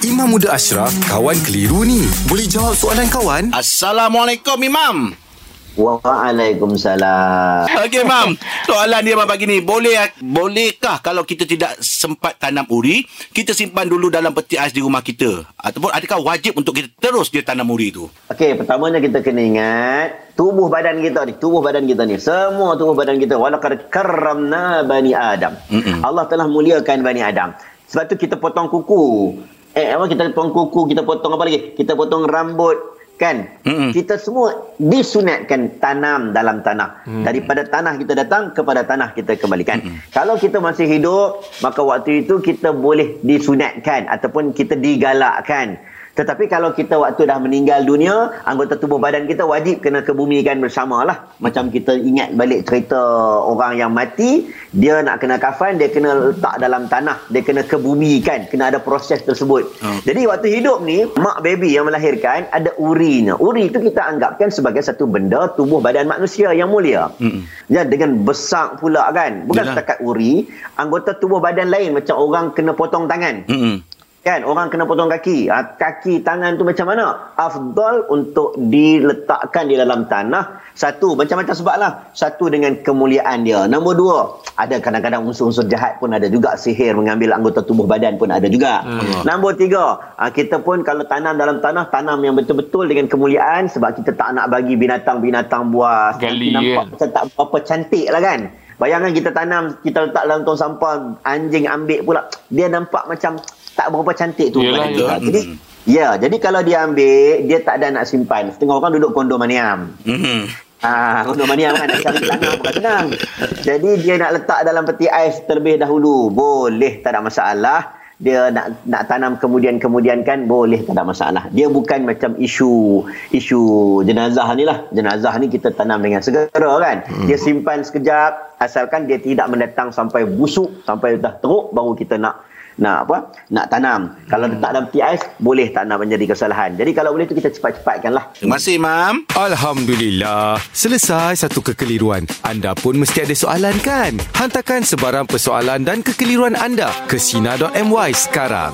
Imam Muda Ashraf, kawan keliru ni. Boleh jawab soalan kawan? Assalamualaikum Imam. Waalaikumsalam. Okey Imam, soalan dia bagi ni, boleh bolehkah kalau kita tidak sempat tanam uri, kita simpan dulu dalam peti ais di rumah kita? Ataupun adakah wajib untuk kita terus dia tanam uri tu? Okey, pertamanya kita kena ingat tubuh badan kita ni, tubuh badan kita ni, semua tubuh badan kita walaqad karramna bani Adam. Mm-mm. Allah telah muliakan bani Adam. Sebab tu kita potong kuku. Eh, apa kita potong kuku, kita potong apa lagi? Kita potong rambut, kan? Mm-mm. Kita semua disunatkan tanam dalam tanah. Mm. Daripada tanah kita datang kepada tanah kita kembalikan. Kalau kita masih hidup, maka waktu itu kita boleh disunatkan ataupun kita digalakkan. Tetapi kalau kita waktu dah meninggal dunia, anggota tubuh badan kita wajib kena kebumikan bersama lah. Macam kita ingat balik cerita orang yang mati, dia nak kena kafan, dia kena letak dalam tanah, dia kena kebumikan, kena ada proses tersebut. Hmm. Jadi waktu hidup ni, mak baby yang melahirkan ada urinya. Uri itu kita anggapkan sebagai satu benda tubuh badan manusia yang mulia. Mm-mm. Ya, dengan besar pula kan. Bukan Yalah. setakat uri, anggota tubuh badan lain macam orang kena potong tangan. Hmm. Kan orang kena potong kaki. Ha, kaki tangan tu macam mana? Afdal untuk diletakkan di dalam tanah. Satu, macam-macam sebab lah. Satu dengan kemuliaan dia. Nombor dua, ada kadang-kadang unsur-unsur jahat pun ada juga. Sihir mengambil anggota tubuh badan pun ada juga. Hmm. Nombor tiga, ha, kita pun kalau tanam dalam tanah, tanam yang betul-betul dengan kemuliaan sebab kita tak nak bagi binatang-binatang buas. Gali, nampak kan? macam tak berapa cantik lah kan. Bayangkan kita tanam, kita letak dalam tong sampah, anjing ambil pula. Dia nampak macam tak berapa cantik tu. Yelah, pada yelah. kita. Jadi, ya, jadi kalau dia ambil, dia tak ada nak simpan. Setengah orang duduk kondominium. Hmm. Ah, kondominium kan nak cari tanah bukan senang. Jadi dia nak letak dalam peti ais terlebih dahulu. Boleh, tak ada masalah. Dia nak nak tanam kemudian-kemudian kan boleh tak ada masalah. Dia bukan macam isu isu jenazah ni lah. Jenazah ni kita tanam dengan segera kan. Dia simpan sekejap asalkan dia tidak mendatang sampai busuk, sampai dah teruk baru kita nak nak apa? Nak tanam. Kalau letak dalam peti ais boleh tak nak menjadi kesalahan. Jadi kalau boleh tu kita cepat-cepatkan lah. Terima kasih Imam. Alhamdulillah. Selesai satu kekeliruan. Anda pun mesti ada soalan kan? Hantarkan sebarang persoalan dan kekeliruan anda ke Sina.my sekarang.